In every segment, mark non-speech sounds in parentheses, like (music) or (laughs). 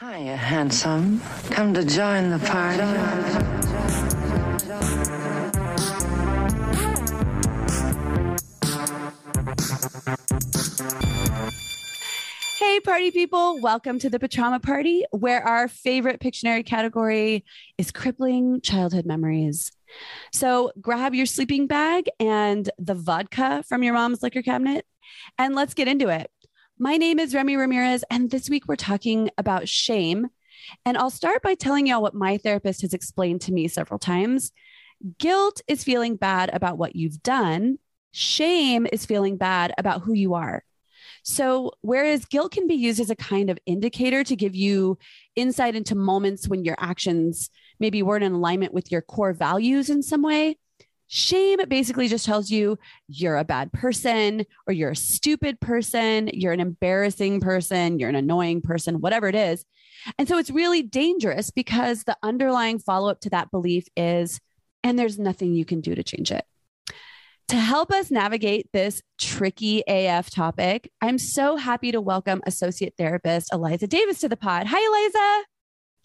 Hiya, handsome. Come to join the party. Hey, party people, welcome to the Patrauma Party, where our favorite Pictionary category is crippling childhood memories. So grab your sleeping bag and the vodka from your mom's liquor cabinet, and let's get into it. My name is Remy Ramirez, and this week we're talking about shame. And I'll start by telling y'all what my therapist has explained to me several times. Guilt is feeling bad about what you've done, shame is feeling bad about who you are. So, whereas guilt can be used as a kind of indicator to give you insight into moments when your actions maybe weren't in alignment with your core values in some way, shame basically just tells you you're a bad person or you're a stupid person, you're an embarrassing person, you're an annoying person, whatever it is. And so, it's really dangerous because the underlying follow up to that belief is, and there's nothing you can do to change it. To help us navigate this tricky AF topic, I'm so happy to welcome Associate Therapist Eliza Davis to the pod. Hi, Eliza.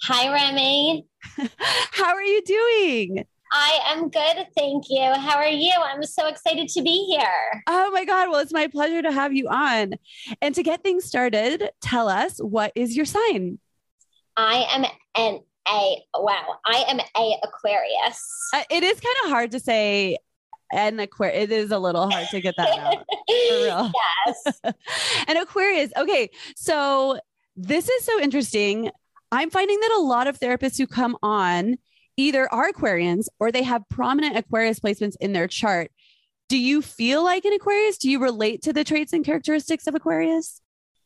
Hi, Remy. (laughs) How are you doing? I am good. Thank you. How are you? I'm so excited to be here. Oh my God. Well, it's my pleasure to have you on. And to get things started, tell us what is your sign? I am an A. Wow. I am a Aquarius. Uh, it is kind of hard to say and Aquarius. It is a little hard to get that out. (laughs) For real. Yes. (laughs) and Aquarius. Okay. So this is so interesting. I'm finding that a lot of therapists who come on either are Aquarians or they have prominent Aquarius placements in their chart. Do you feel like an Aquarius? Do you relate to the traits and characteristics of Aquarius?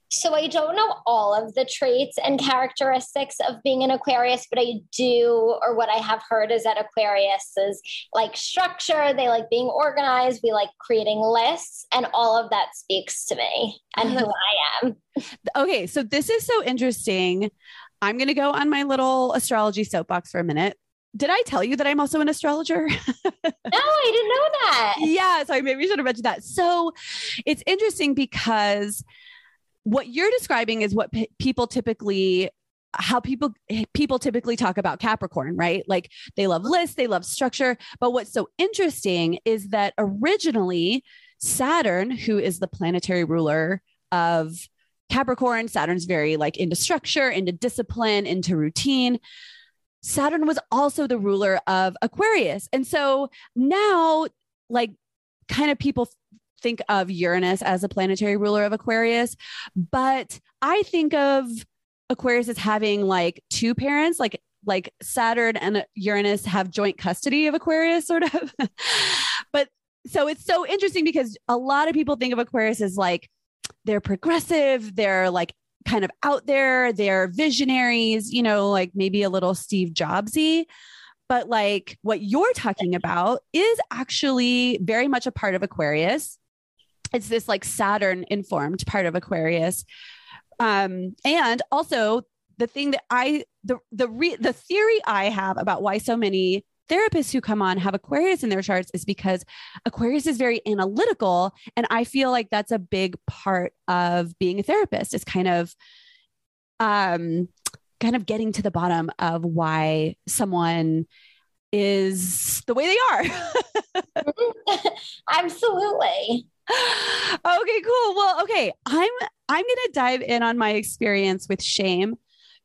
So I don't know all of the traits and characteristics of being an Aquarius, but I do, or what I have heard is that Aquarius is like structure. They like being organized. We like creating lists, and all of that speaks to me and who uh-huh. I am. Okay, so this is so interesting. I'm going to go on my little astrology soapbox for a minute. Did I tell you that I'm also an astrologer? (laughs) no, I didn't know that. yeah, so I maybe should have mentioned that. So it's interesting because what you're describing is what p- people typically how people people typically talk about capricorn right like they love lists they love structure but what's so interesting is that originally saturn who is the planetary ruler of capricorn saturn's very like into structure into discipline into routine saturn was also the ruler of aquarius and so now like kind of people think of Uranus as a planetary ruler of Aquarius, but I think of Aquarius as having like two parents, like like Saturn and Uranus have joint custody of Aquarius, sort of. (laughs) but so it's so interesting because a lot of people think of Aquarius as like they're progressive, they're like kind of out there, they're visionaries, you know, like maybe a little Steve Jobsy. But like what you're talking about is actually very much a part of Aquarius it's this like Saturn informed part of Aquarius. Um, and also the thing that I the the re, the theory I have about why so many therapists who come on have Aquarius in their charts is because Aquarius is very analytical. And I feel like that's a big part of being a therapist is kind of um kind of getting to the bottom of why someone is the way they are. (laughs) Absolutely. okay, cool. Well, okay, I'm I'm going to dive in on my experience with shame.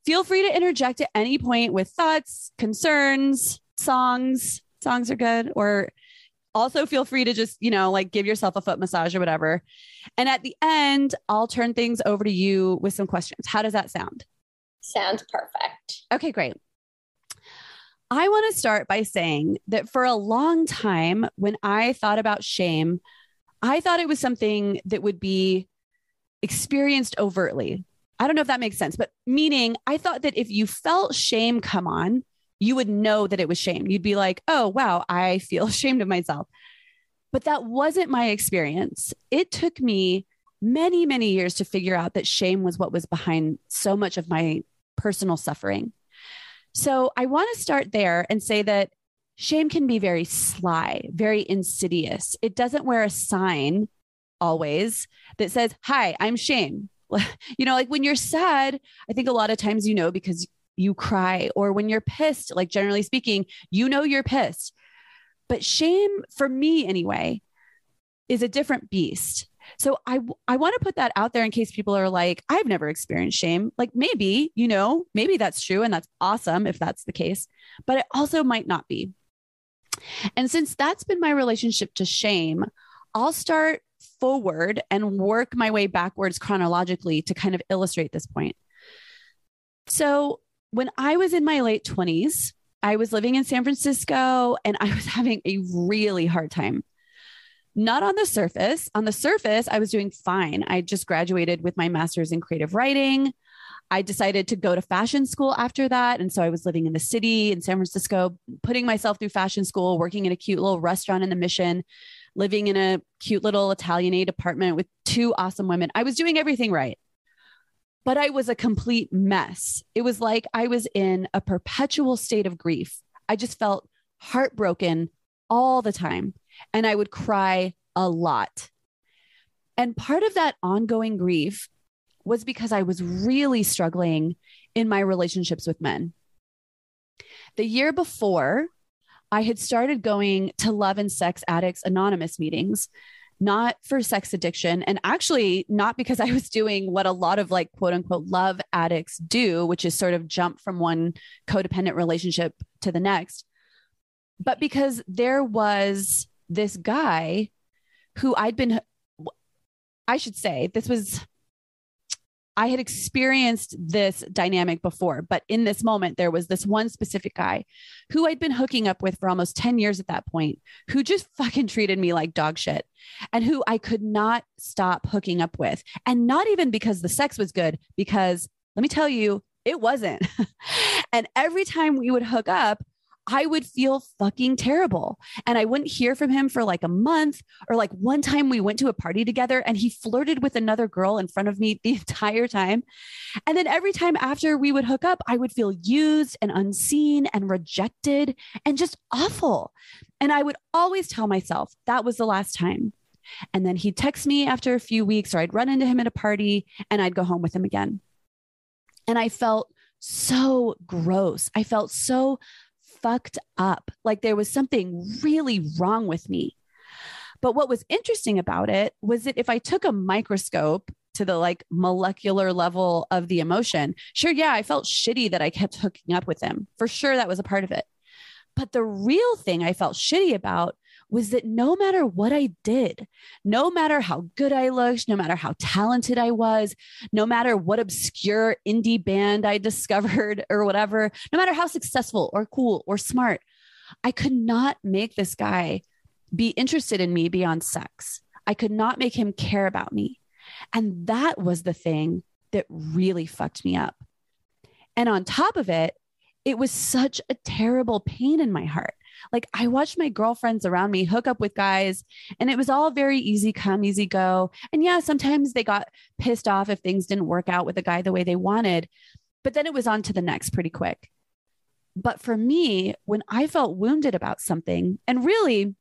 Feel free to interject at any point with thoughts, concerns, songs. Songs are good or also feel free to just, you know, like give yourself a foot massage or whatever. And at the end, I'll turn things over to you with some questions. How does that sound? Sounds perfect. Okay, great. I want to start by saying that for a long time, when I thought about shame, I thought it was something that would be experienced overtly. I don't know if that makes sense, but meaning I thought that if you felt shame come on, you would know that it was shame. You'd be like, oh, wow, I feel (laughs) ashamed of myself. But that wasn't my experience. It took me many, many years to figure out that shame was what was behind so much of my personal suffering. So I want to start there and say that shame can be very sly, very insidious. It doesn't wear a sign always that says, Hi, I'm shame. (laughs) you know, like when you're sad, I think a lot of times you know because you cry, or when you're pissed, like generally speaking, you know you're pissed. But shame, for me anyway, is a different beast. So I I want to put that out there in case people are like, I've never experienced shame. Like maybe, you know, maybe that's true and that's awesome if that's the case, but it also might not be. And since that's been my relationship to shame, I'll start forward and work my way backwards chronologically to kind of illustrate this point. So, when I was in my late 20s, I was living in San Francisco and I was (laughs) having a really hard time. Not on the surface. On the surface, I was doing fine. I just graduated with my master's in creative writing. I decided to go to fashion school after that. And so I was living in the city in San Francisco, putting myself through fashion school, working in a cute little restaurant in the mission, living in a cute little Italianate apartment with two awesome women. I was doing everything right. But I was a complete mess. It was like I was in a perpetual state of grief. I just felt heartbroken all the time. And I would cry a lot. And part of that ongoing grief was because I was really struggling in my relationships with men. The year before, I had started going to Love and Sex Addicts Anonymous meetings, not for sex addiction, and actually not because I was doing what a lot of like quote unquote love addicts do, which is sort of jump from one codependent relationship to the next, but because there was this guy who I'd been, I should say, this was I had experienced this dynamic before, but in this moment, there was this one specific guy who I'd been hooking up with for almost 10 years at that point, who just (laughs) fucking treated me like dog shit and who I could not stop hooking up with. And not even because the sex was good, because let me tell you, it wasn't. (laughs) and every time we would hook up, I would feel fucking terrible. And I wouldn't hear from him for like a month. Or like one time we went to a party together and he flirted with another girl in front of me (laughs) the entire time. And then every time after we would hook up, I would feel used and unseen and rejected and just awful. And I would always tell myself that was the last time. And then he'd text me after a few weeks, or I'd run into him at a party and I'd go home with him again. And I felt so gross. I felt so fucked up. Like there was something really wrong with me. But what was interesting about it was that if I took a microscope to the like molecular level of the emotion, sure, yeah, I felt shitty that I kept hooking up with him. For sure, that was a part of it. But the real thing I felt shitty about was that no matter what I did, no matter how good I looked, no matter how talented I was, no matter what obscure indie band I (laughs) discovered or whatever, no matter how successful or cool or smart, I could not make this guy be interested in me beyond sex. I could not make him care about me. And that was the thing that really fucked me up. And on top of it, it was such a terrible pain in my heart like I watched my girlfriends around me hook up with guys and it was all very easy come, easy go. And yeah, sometimes they got pissed off if things didn't work out with a guy the way they wanted, but then it was on to the next pretty quick. But for me, when I felt wounded about something, and really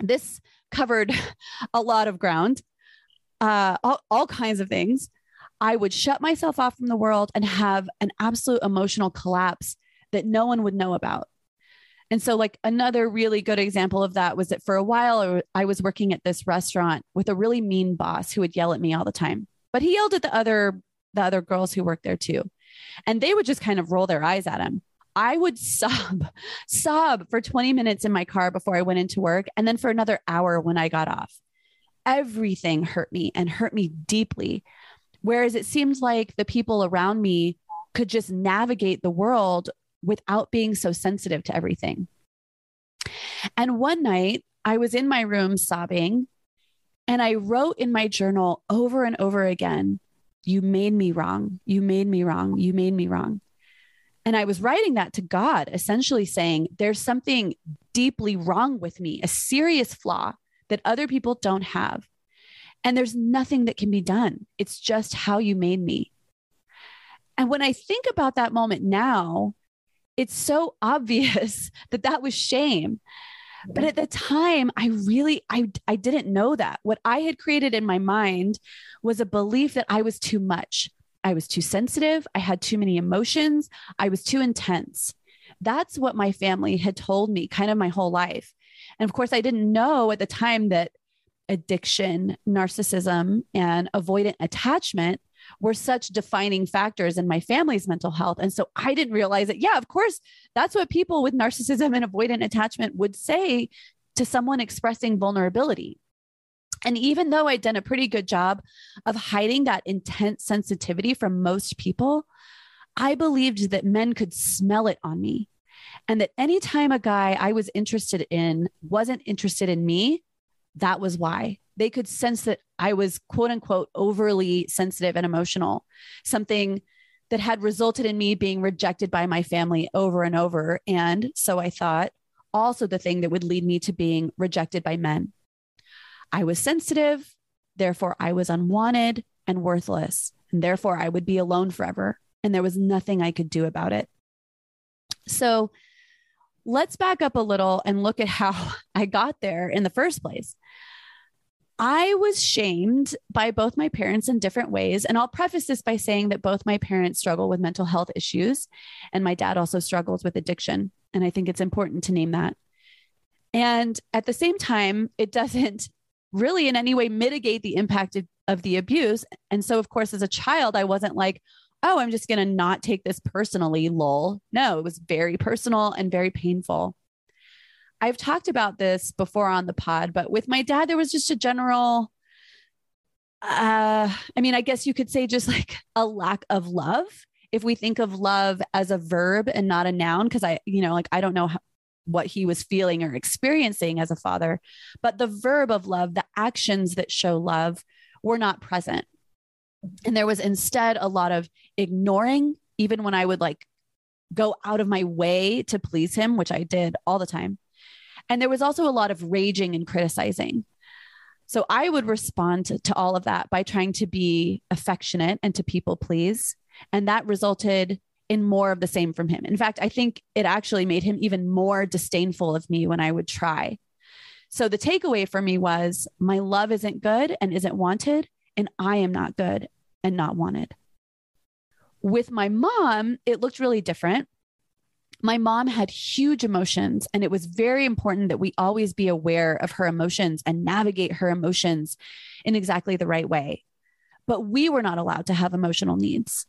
this covered (laughs) a lot of ground, uh, all, all kinds of things. I would shut myself off from the world and have an absolute emotional collapse that no one would know about. And so, like, another really good example of that was that for a while, I was working at this restaurant with a really mean boss who would yell at me all the time. But he yelled at the other the other girls who worked there too. And they would just kind of roll their eyes at him. I would (laughs) sob, sob for 20 minutes in my car before I went into work, and then for another hour when I got off. Everything hurt me and hurt me deeply. Whereas it seemed like the people around me could just navigate the world without being so sensitive to everything. And one night I was in my room sobbing and I wrote in my journal over and over again You made me wrong. You made me wrong. You made me wrong. And I was writing that to God, essentially saying, There's something deeply wrong with me, a serious flaw that other people don't have. And there's nothing that can be done. It's just how you made me. And when I think about that moment now, it's so obvious (laughs) that that was shame. But at the time, I really I I didn't know that. What I had created in my mind was a belief that I was too much. I was too sensitive, I had too many emotions, I was too intense. That's what my family had told me kind of my whole life. And of course, I didn't know at the time that addiction, narcissism, and avoidant attachment were such defining factors in my family's mental health. And so I didn't realize that, yeah, of course, that's what people with narcissism and avoidant attachment would say to someone expressing vulnerability. And even though I'd done a pretty good job of hiding that intense sensitivity from most people, I believed that men could smell it on me. And that anytime a guy I was interested in wasn't interested in me, that was why they could sense that I was quote unquote overly sensitive and emotional, something that had resulted in me being rejected by my family over and over. And so I thought also the thing that would lead me to being rejected by men. I was sensitive, therefore I was unwanted and worthless, and therefore I would be alone forever. And there was nothing I could do about it. So let's back up a little and look at how (laughs) I got there in the first place. I was shamed by both my parents in different ways. And I'll preface this by saying that both my parents struggle with mental health issues, and my dad also struggles with addiction. And I think it's important to name that. And at the same time, it doesn't (laughs) really in any way mitigate the impact of, of the abuse. And so, of course, as a child, I wasn't like, oh, I'm just going to not take this personally, lol. No, it was very personal and very painful. I've talked about this before on the pod, but with my dad, there was just a general, uh, I mean, I guess you could say just (laughs) like a lack of love. If we think of love as a verb and not a noun, because I, you know, like I don't know how, what he was feeling or experiencing as a father, but the verb of love, the actions that show love were not present. And there was instead a lot of ignoring, even when I would like go out of my way to please him, which I did all the time. And there was also a lot of raging and criticizing. So I would respond to, to all of that by trying to be affectionate and to people please. And that resulted in more of the same from him. In fact, I think it actually made him even more disdainful of me when I would try. So the takeaway for me was my love isn't good and isn't wanted, and I am not good and not wanted. With my mom, it looked really different my mom had huge emotions, and it was very important that we always be aware of her emotions and navigate her emotions in exactly the right way. But we were not allowed to have emotional needs.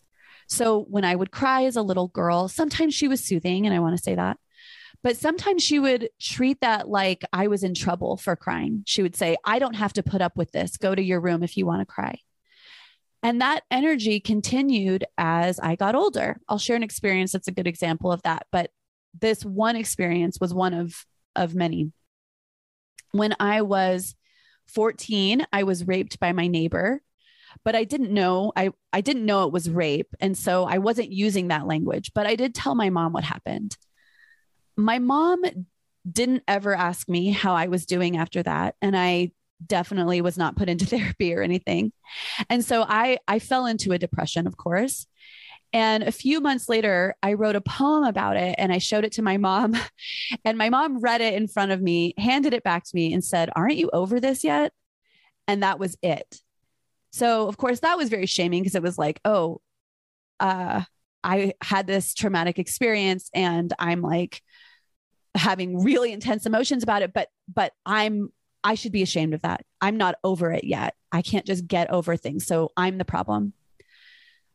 So when I would cry as a little girl, sometimes she was soothing, and I want to say that. But sometimes she would treat that like I was in trouble for crying. She would say, I don't have to put up with this. Go to your room if you want to cry. And that energy continued as I got older. I'll share an experience that's a good example of that. But this one experience was one of, of many. When I was 14, I was raped by my neighbor, but I didn't know I, I didn't know it was rape. And so I wasn't using that language, but I did tell my mom what happened. My mom didn't ever ask me how I was doing after that. And I definitely was not put into (laughs) therapy or anything. And so I I fell into a depression, of course. And a few months later, I wrote a poem about it and I showed it to my mom. (laughs) And my mom read it in front of me, handed it back to me, and said, Aren't you over this yet? And that was it. So, of course, that was very shaming because it was like, Oh, uh, I had this traumatic experience and I'm like having really intense emotions about it, but, but I'm I should be ashamed of that. I'm not over it yet. I can't just get over things. So I'm the problem.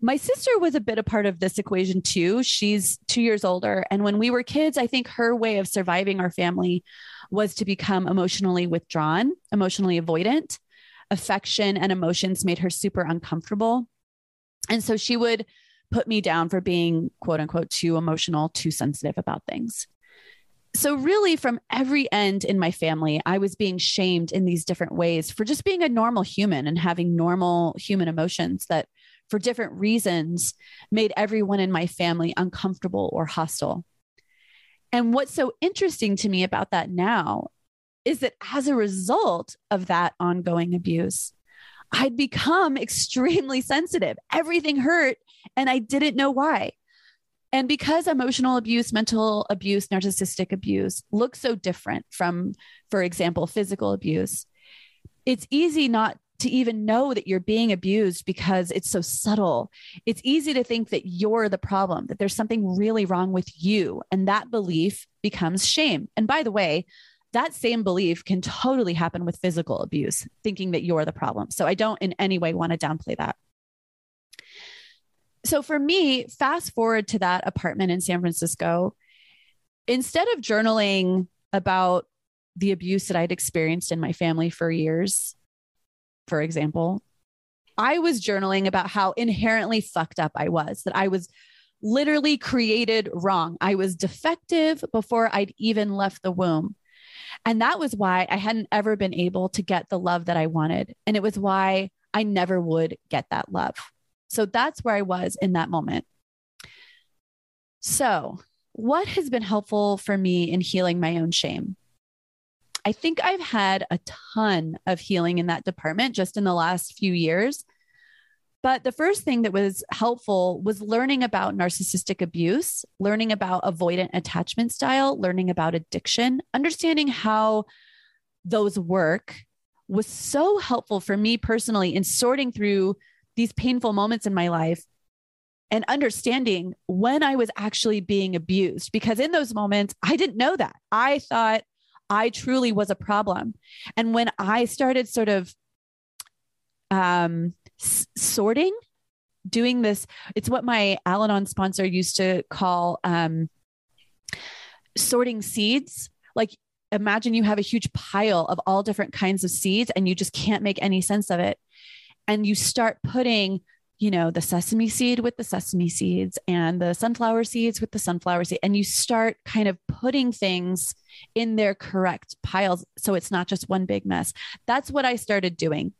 My sister was a bit a part of this equation too. She's two years older. And when we were kids, I think her way of surviving our family was to become emotionally withdrawn, emotionally avoidant. Affection and emotions made her super uncomfortable. And so she would put me down for being quote unquote too emotional, too sensitive about things so really from every end in my family i was being shamed in these different ways for just being a normal human and having normal human emotions that for different reasons made everyone in my family uncomfortable or hostile. And what's so interesting to me about that now is that as a result of that ongoing abuse, I'd become (laughs) extremely sensitive. Everything hurt, and I didn't know why. And because emotional abuse, mental abuse, narcissistic abuse look so different from, for example, physical abuse, it's easy not to even know that you're being abused because it's so subtle. It's easy to think that you're the problem, that there's something really wrong with you. And that belief becomes shame. And by the way, that same belief can totally happen with physical abuse, thinking that you're the problem. So I don't in any way want to downplay that. So for me, fast forward to that apartment in San Francisco, instead of journaling about the abuse that I'd experienced in my family for years, for example, I was journaling about how inherently fucked up I was, that I was literally created wrong. I was defective before I'd even left the womb. And that was why I hadn't ever been able to get the love that I wanted. And it was why I never would get that love. So that's where I was in that moment. So, what has been helpful for me in healing my own shame? I think I've had a ton of healing in that department just in the last few years. But the first thing that was helpful was learning about narcissistic abuse, learning about avoidant attachment style, learning about addiction, understanding how those work was so helpful for me personally in sorting through these painful moments in my life and understanding when I was actually being abused. Because in those moments, I didn't know that. I thought I truly was a problem. And when I started sort of um, s- sorting, doing this, it's what my Al Anon sponsor used to call um, sorting seeds. Like, imagine you have a huge pile of all different kinds of seeds and you just can't make any sense of it. And you start putting you know, the sesame seed with the sesame seeds and the sunflower seeds with the sunflower seed. And you start kind of putting things in their correct piles. So it's not just one big mess. That's what I started doing.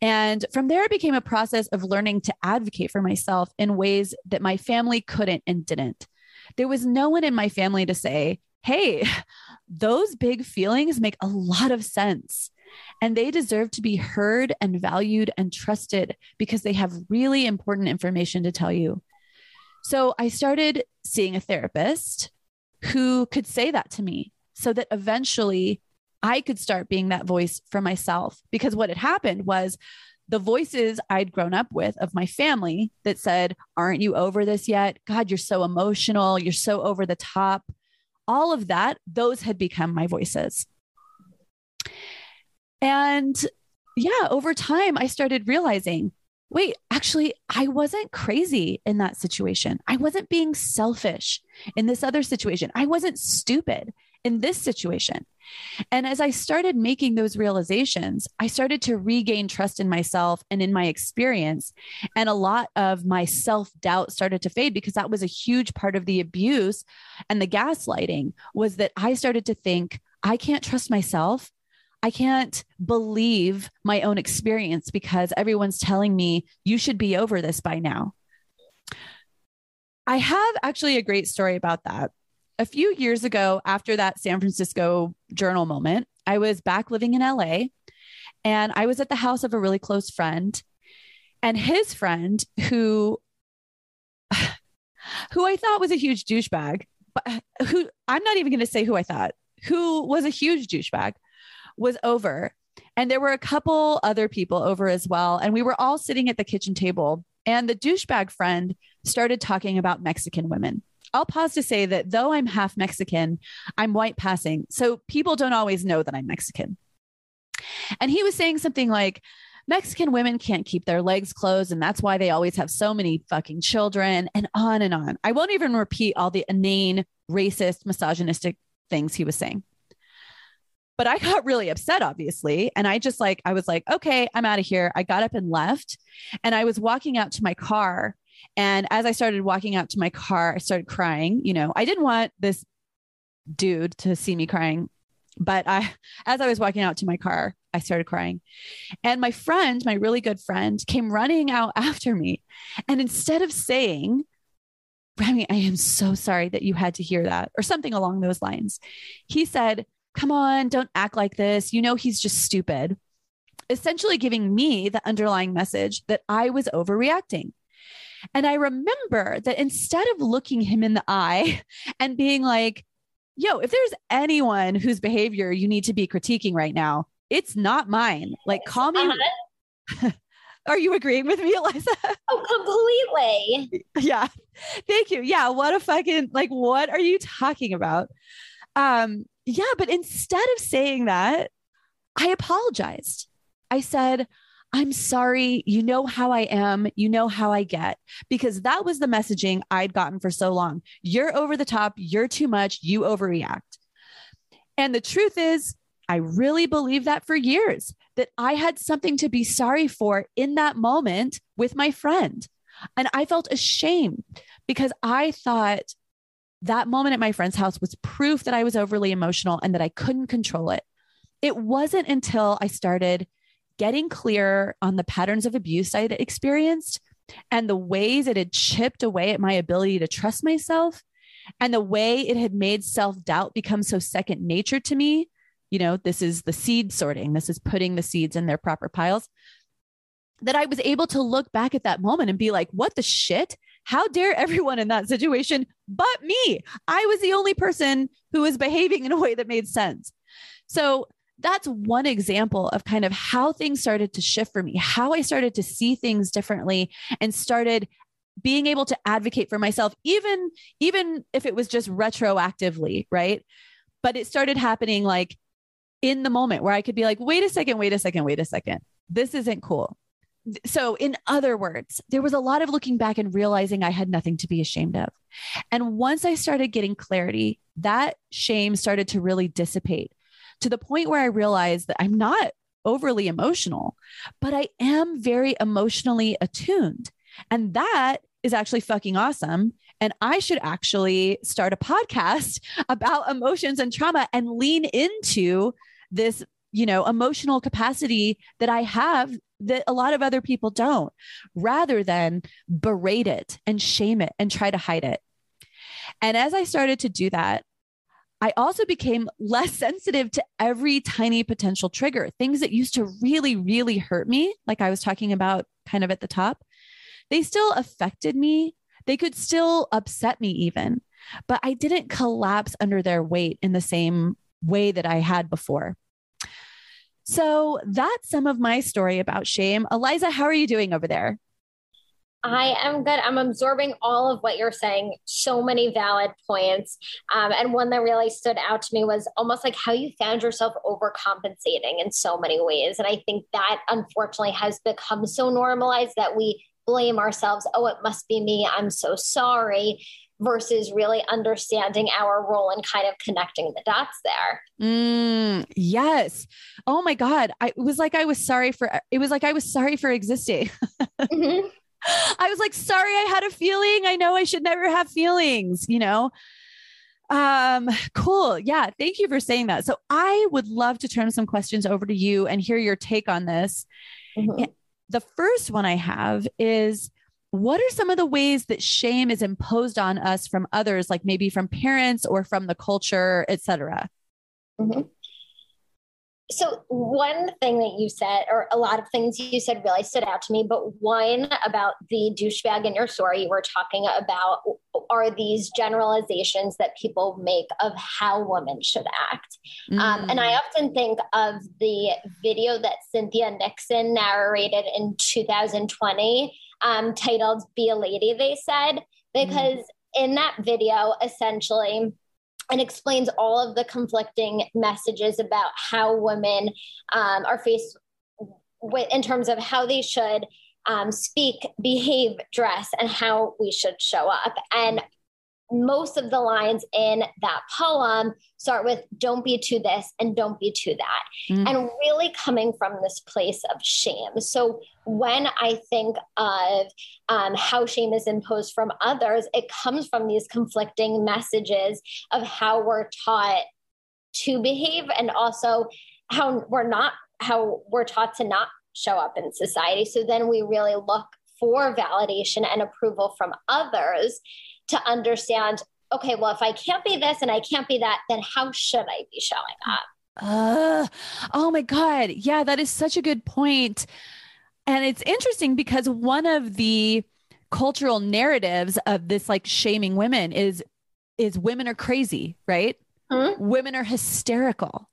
And from there, it became a process of learning to advocate for myself in ways that my family couldn't and didn't. There was no one in my family to say, hey, (laughs) those big feelings make a lot of sense. And they deserve to be heard and valued and trusted because they have really important information to tell you. So I started seeing a therapist who could say that to me so that eventually I could start being that voice for myself. Because what had happened was the voices I'd grown up with of my family that said, Aren't you over this yet? God, you're so emotional. You're so over the top. All of that, those had become my voices. And yeah, over time, I started realizing wait, actually, I wasn't crazy in that situation. I wasn't being selfish in this other situation. I wasn't stupid in this situation. And as I started making those realizations, I started to regain trust in myself and in my experience. And a lot of my self doubt started to fade because that was a huge part of the abuse and the gaslighting was that I started to think, I can't trust myself. I can't believe my own experience because everyone's telling me you should be over this by now. I have actually a great story about that. A few years ago, after that San Francisco journal moment, I was back living in LA and I was at the house of a really close friend. And his friend, who (sighs) who I thought was a huge douchebag, but who I'm not even going to say who I thought, who was a huge douchebag, was over. And there were a couple other people over as well. And we were all sitting at the kitchen table. And the douchebag friend started talking about Mexican women. I'll pause to say that though I'm half Mexican, I'm white passing. So people don't always know that I'm Mexican. And he was saying something like, Mexican women can't keep their legs closed, and that's why they always have so many fucking children, and on and on. I won't even repeat all the inane, racist, misogynistic things he was saying. But I got really upset, obviously. And I just like, I was like, okay, I'm out of here. I got up and left. And I was walking out to my car. And as I started walking out to my car, I started crying. You know, I didn't want this dude to see me crying But I, (laughs) as I was walking out to my car, I started crying. And my friend, my really good friend, came running out (laughs) after me. And instead of saying, Remy, I am so sorry that you had to hear that, or something along those lines, he said, Come on, don't act like this. You know, he's just stupid. Essentially giving me the underlying message that I was overreacting. And I remember that instead of looking him in the eye (laughs) and being like, yo, if there's anyone whose behavior you need to be critiquing right now, it's not mine. Like, call me. Uh-huh. (laughs) Are you agreeing with me, Eliza? Oh, completely. (laughs) yeah. Thank you. Yeah. What a fucking, like, what are you talking about? Um, yeah. But instead of saying that, I apologized. I said, I'm sorry. You know how I am. You know how I get. Because that was the messaging I'd gotten for so long. You're over the top. You're too much. You overreact. And the truth is, I really believed that for years that I had something to be sorry for in that moment with my friend. And I felt ashamed because I thought that moment at my friend's house was proof that I was overly emotional and that I couldn't control it. It wasn't until I started getting clear on the patterns of abuse I had experienced and the ways it had chipped away at my ability to trust myself and the way it had made self doubt become so second nature to me. You know, this is the seed sorting, this is putting the seeds in their proper piles. That I was able to look back at that moment and be like, what the shit? How dare everyone in that situation but me? I was the only person who was behaving in a way that made sense. So that's one example of kind of how things started to shift for me, how I started to see things differently and started being able to advocate for myself even even if it was just retroactively, right? But it started happening like in the moment where I could be like, "Wait a second, wait a second, wait a second. This isn't cool." So, in other words, there was a lot of looking back and realizing I had nothing to be ashamed of. And once I started getting clarity, that shame started to really dissipate to the point where I realized that I'm not overly emotional, but I am very emotionally attuned. And that is actually fucking awesome. And I should actually start a podcast (laughs) about emotions and trauma and lean into this, you know, emotional capacity that I have that a lot of other people don't, rather than berate it and shame it and try to hide it. And as I started to do that, I also became less (laughs) sensitive to every tiny potential trigger. Things that used to really, really hurt me, like I was talking about kind of at the top, they still affected me. They could still upset me, even, but I didn't collapse under their weight in the same way that I had before. So that's some of my story about shame. Eliza, how are you doing over there? I am good. I'm absorbing all of what you're saying. So many valid points. Um, and one that really stood out to me was almost like how you found yourself overcompensating in so many ways. And I think that unfortunately has become so normalized that we blame ourselves. Oh, it must be me. I'm so sorry. Versus really understanding our role and kind of connecting the dots there. Mm, yes. Oh my God. I, it was like I was sorry for it was like I was sorry for existing. (laughs) mm-hmm. I was like, sorry, I had a feeling. I know I should never have feelings, you know? Um, cool. Yeah. Thank you for saying that. So I would love to turn some questions over to you and hear your take on this. Mm-hmm. The first one I have is what are some of the ways that shame is imposed on us from others, like maybe from parents or from the culture, et cetera? Mm-hmm. So, one thing that you said, or a lot of things you said really stood out to me, but one about the douchebag in your story you were talking about are these generalizations that people make of how women should act. Mm. Um, and I mm. often think of the video that Cynthia Nixon narrated in 2020 um, titled Be a Lady, they said, because mm. in that video, essentially, and explains all of the conflicting messages about how women um, are faced with in terms of how they should um, speak, behave, dress, and how we should show up. And most of the lines in that poem start with don't be to this and don't be to that mm. and really coming from this place of shame so when i think of um, how shame is imposed from others it comes from these conflicting messages of how we're taught to behave and also how we're not how we're taught to not show up in society so then we really look for validation and approval from others to understand okay well if i can't be this and i can't be that then how should i be showing up uh, oh my god yeah that is such a good point and it's interesting because one of the cultural narratives of this like shaming women is is women are crazy, right? Mm-hmm. Women are hysterical.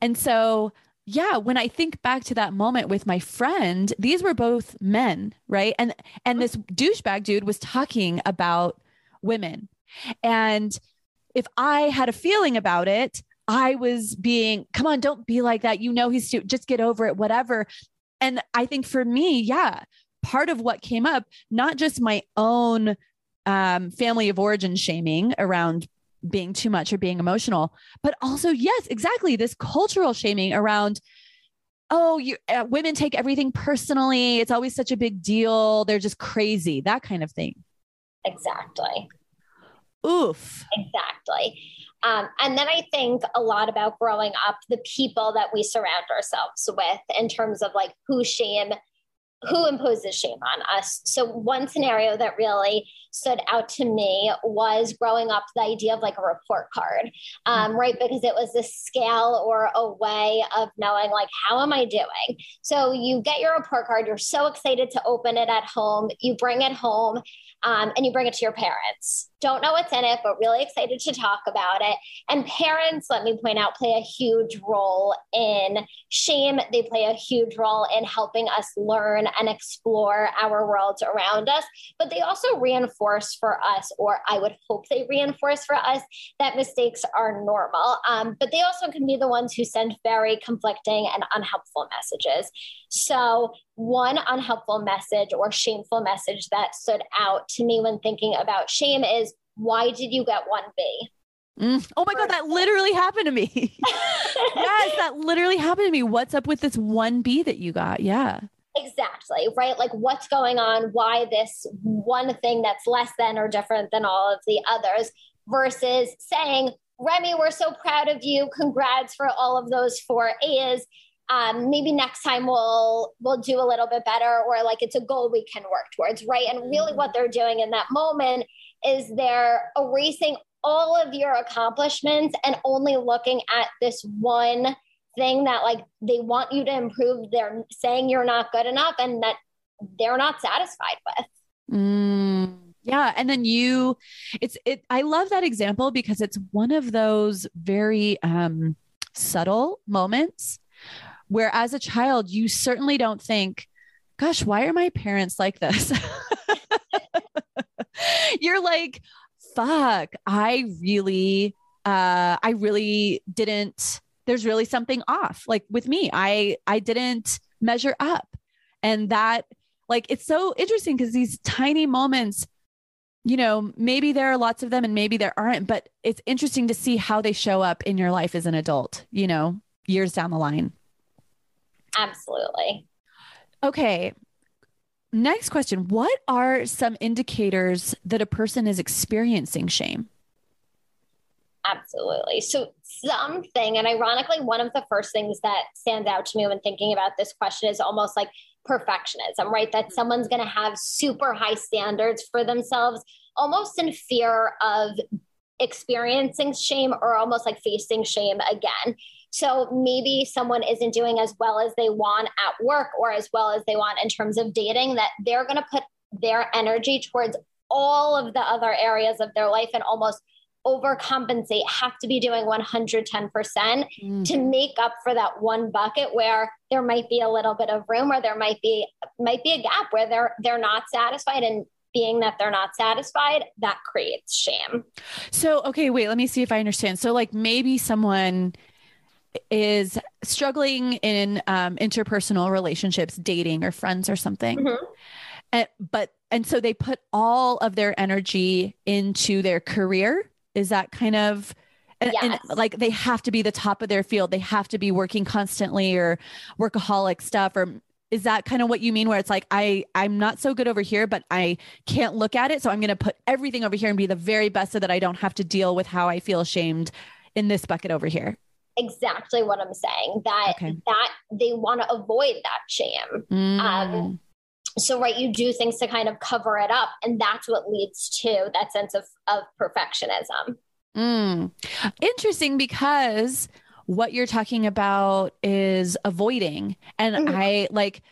And so yeah, when I think back to that moment with my friend, these were both men, right? And and this douchebag dude was talking about women. And if I had a feeling about it, I was being, come on, don't be like that. You know, he's just get over it, whatever. And I think for me, yeah, part of what came up, not just my own um, family of origin shaming around being too much or being emotional, but also, yes, exactly this cultural shaming around, oh, you, uh, women take everything personally. It's always such a big deal. They're just crazy, that kind of thing. Exactly. Oof. Exactly. Um, and then I think a lot about growing up, the people that we surround ourselves with in terms of like who shame who imposes shame on us. So, one scenario that really stood out to me was growing up the idea of like a report card, um, right? Because it was a scale or a way of knowing, like, how am I doing? So, you get your report card, you're so excited to open it at home, you bring it home, um, and you bring it to your parents. Don't know what's in it, but really excited to talk about it. And parents, let me point out, play a huge role in shame. They play a huge role in helping us learn and explore our worlds around us. But they also reinforce for us, or I would hope they reinforce for us, that mistakes are normal. Um, but they also can be the ones who send very conflicting and unhelpful messages. So, one unhelpful message or shameful message that stood out to me when thinking about shame is why did you get 1B? Mm. Oh my God, that literally happened to me. (laughs) yes, that literally happened to me. What's up with this 1B that you got? Yeah. Exactly, right? Like, what's going on? Why this one thing that's less than or different than all of the others versus saying, Remy, we're so proud of you. Congrats for all of those four A's um, maybe next time we'll we'll do a little bit better or like it's a goal we can work towards right and really what they're doing in that moment is they're erasing all of your accomplishments and only looking at this one thing that like they want you to improve they're saying you're not good enough and that they're not satisfied with mm, yeah and then you it's it i love that example because it's one of those very um subtle moments where as a child, you certainly don't think, gosh, why are my parents like this? (laughs) You're like, fuck, I really, uh, I really didn't, there's really something off. Like with me, I, I didn't measure up. And that, like, it's so interesting because these tiny moments, you know, maybe there are lots of them and maybe there aren't, but it's interesting to see how they show up in your life as an adult, you know, years down the line. Absolutely. Okay. Next question. What are some indicators that a person is experiencing shame? Absolutely. So, something, and ironically, one of the first things that stands out to me when thinking about this question is almost like perfectionism, right? That mm-hmm. someone's going to have super high standards for themselves, almost in fear of experiencing shame or almost like facing shame again. So maybe someone isn't doing as well as they want at work or as well as they want in terms of dating, that they're going to put their energy towards all of the other areas of their life and almost overcompensate, have to be doing 110% mm. to make up for that one bucket where there might be a little bit of room or there might be might be a gap where they're they're not satisfied and being that they're not satisfied that creates shame so okay wait let me see if i understand so like maybe someone is struggling in um, interpersonal relationships, dating or friends or something. Mm-hmm. And, but, and so they put all of their energy into their career. Is that kind of, and, yes. and, like they have to be the top of their field. They have to be working constantly or workaholic stuff or is that kind of what you mean where it's like i i'm not so good over here but i can't look at it so i'm going to put everything over here and be the very best so that i don't have to deal with how i feel ashamed in this bucket over here exactly what I'm saying. That Okay. that they want to avoid that shame. Mm. Um, so right, you do things to kind of cover it up, and that's what leads to that sense of of perfectionism. Mm. Interesting because what you're talking about is avoiding. And Mhm. I like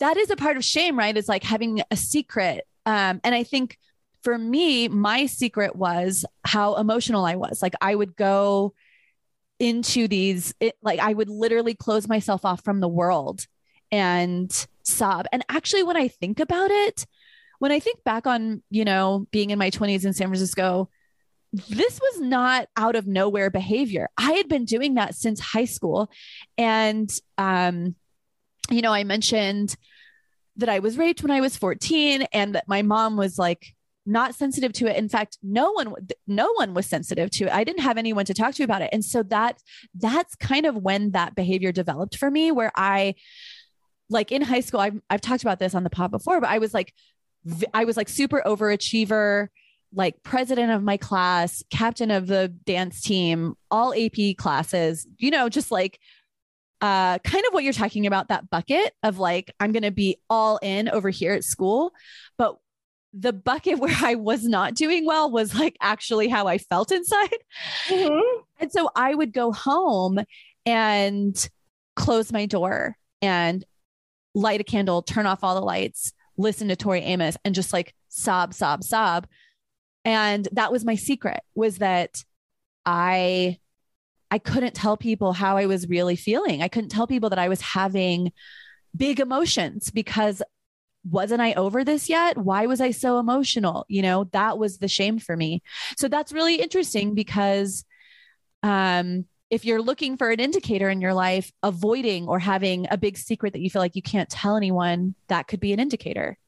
that is a part of shame, right? It's like having a secret. Um, and I think for me, my secret was how emotional I was. Like I would go into these, it, like I would literally close myself off from the world and sob. And actually, when I think about it, when I think back on, you know, being in my 20s in San Francisco, this was not out of nowhere behavior. I had been doing that since high school. And, um, you know, I mentioned that I was raped when I was 14 and that my mom was like not sensitive to it. In fact, no one, no one was sensitive to it. I didn't have anyone to talk to about it. And so that, that's kind of when that behavior developed for me, where I, like in high school, I've, I've talked about this on the pod before, but I was like, I was like super overachiever like president of my class, captain of the dance team, all AP classes, you know, just like uh kind of what you're talking about that bucket of like I'm going to be all in over here at school, but the bucket (laughs) where I was not doing well was like actually how I felt inside. And so I would go home and close my door and light a candle, turn off all the lights, listen to Tori Amos and just like sob, sob, sob. And that was my secret was that i i couldn't tell people how i was really feeling. I couldn't tell people that i was having big emotions because wasn't i over this yet? Why was i so emotional? You know that was the shame for me. So that's really interesting because um if you're looking for an indicator in your life avoiding or having a big secret that you feel like you can't tell anyone that could be an indicator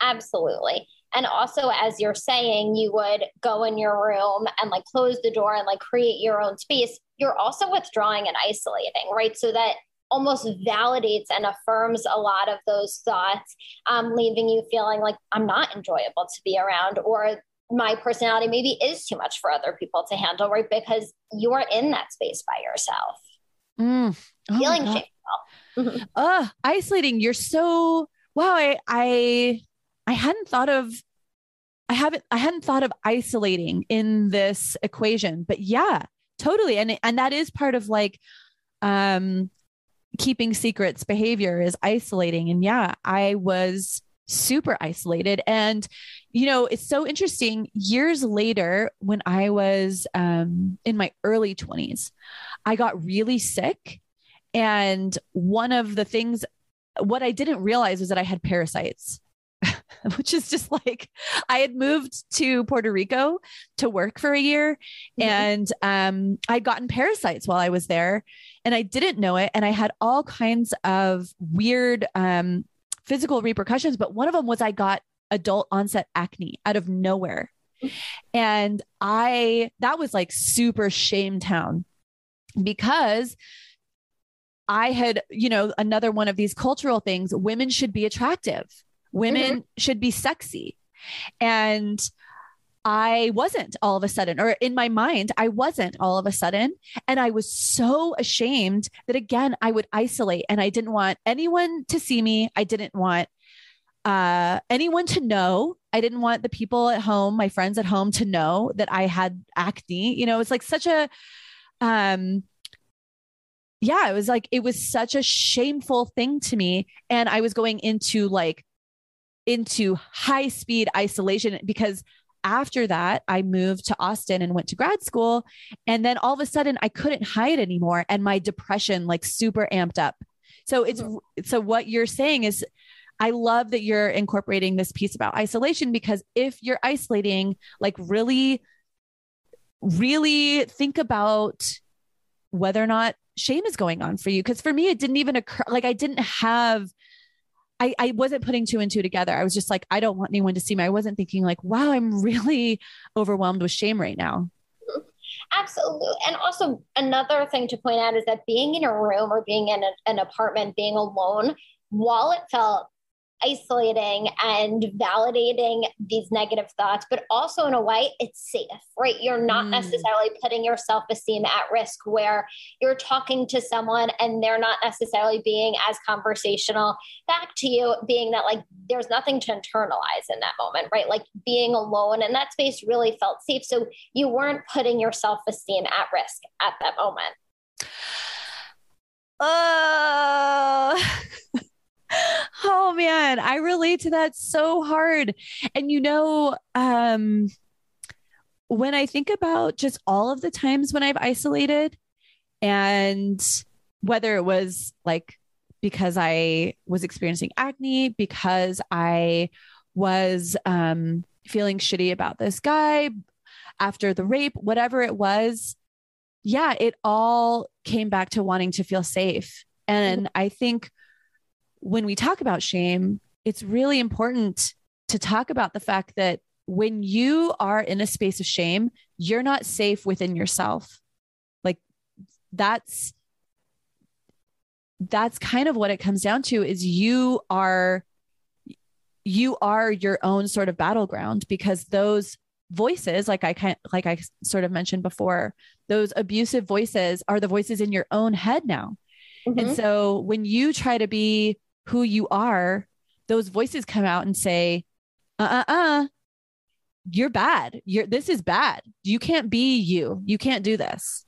Absolutely. And also, as you're saying, you would go in your room and like close the door and like create your own space. You're also withdrawing and isolating, right? So that almost validates and affirms a lot of those thoughts, um, leaving you feeling like I'm not enjoyable to be around or my personality maybe is too much for other people to handle, right? Because you're in that space by yourself, Mm. Oh feeling shameful. uh isolating you're so wow i i i hadn't thought of i haven't i hadn't thought of isolating in this equation but yeah totally and and that is part of like um keeping secrets behavior is isolating and yeah i was super isolated and you know it's so interesting years later when i was um in my early 20s i got really sick and one of the things, what I didn't realize was that I had parasites, (laughs) which is just like I had moved to Puerto Rico to work for a year Mhm. and um, I'd gotten parasites while I was there and I didn't know it. And I had all kinds of weird um, physical repercussions. But one of them was I got adult onset acne out of nowhere. And I, that was like super shame town because I had, you know, another one of these cultural things women should be attractive, women mm-hmm. should be sexy. And I wasn't all of a sudden, or in my mind, I wasn't all of a sudden. And I was so ashamed that again, I would isolate and I didn't want anyone to see me. I didn't want uh, anyone to know. I didn't want the people at home, my friends at home to know that I had acne. You know, it's like such a, um, yeah, it was like, it was such a shameful thing to me. And I was going into like, into high speed isolation because after that, I moved to Austin and went to grad school. And then all of a sudden, I couldn't hide anymore. And my depression, like, super amped up. So it's mm-hmm. so what you're saying is, I love that you're incorporating this piece about isolation because if you're isolating, like, really, really think about whether or not shame is going on for you. Because for me, it didn't even occur. Like, I didn't have I, I wasn't putting two and two together. I was just like, I don't want anyone to see me. I wasn't thinking like, wow, I'm (laughs) really overwhelmed with shame right now. Absolutely. And also, another thing to point out is that being in a room or being in a, an apartment, being alone, while it felt isolating and validating these negative thoughts, but also in a way it's safe, right? You're not mm. necessarily putting your self esteem at risk where you're talking to someone and they're not necessarily being as conversational back to you, being that like there's nothing to internalize in that moment, right? Like being alone in that space really felt safe. So you weren't putting your self esteem at risk at that moment. Uh (laughs) (laughs) oh man, I relate to that so hard. And you know, um, when I think about just all of the times when I've isolated and whether it was like because I was experiencing acne, because I was um, feeling shitty about this guy after the rape, whatever it was, yeah, it all came back to wanting to feel safe. And I think when we talk about shame, it's really important to talk about the fact that when you are in a space of shame, you're not safe within yourself. Like that's that's kind of what it comes down to is you are you are your own sort of battleground because those voices like i kind like i sort of mentioned before those abusive voices are the voices in your own head now mm-hmm. and so when you try to be who you are, those voices come out and say, uh uh uh, you're bad. You're this is bad. You can't be you. You can't do this.